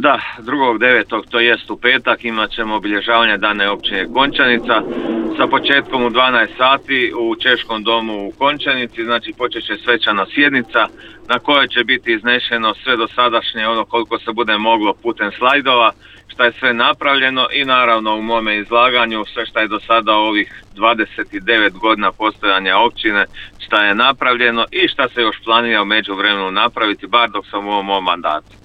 Da, 2.9. to jest u petak imat ćemo obilježavanje dane općine Končanica sa početkom u 12 sati u Češkom domu u Končanici, znači počet će svečana sjednica na kojoj će biti iznešeno sve dosadašnje ono koliko se bude moglo putem slajdova, šta je sve napravljeno i naravno u mome izlaganju sve šta je do sada ovih 29 godina postojanja općine, šta je napravljeno i šta se još planira u međuvremenu napraviti, bar dok sam u ovom mom mandatu.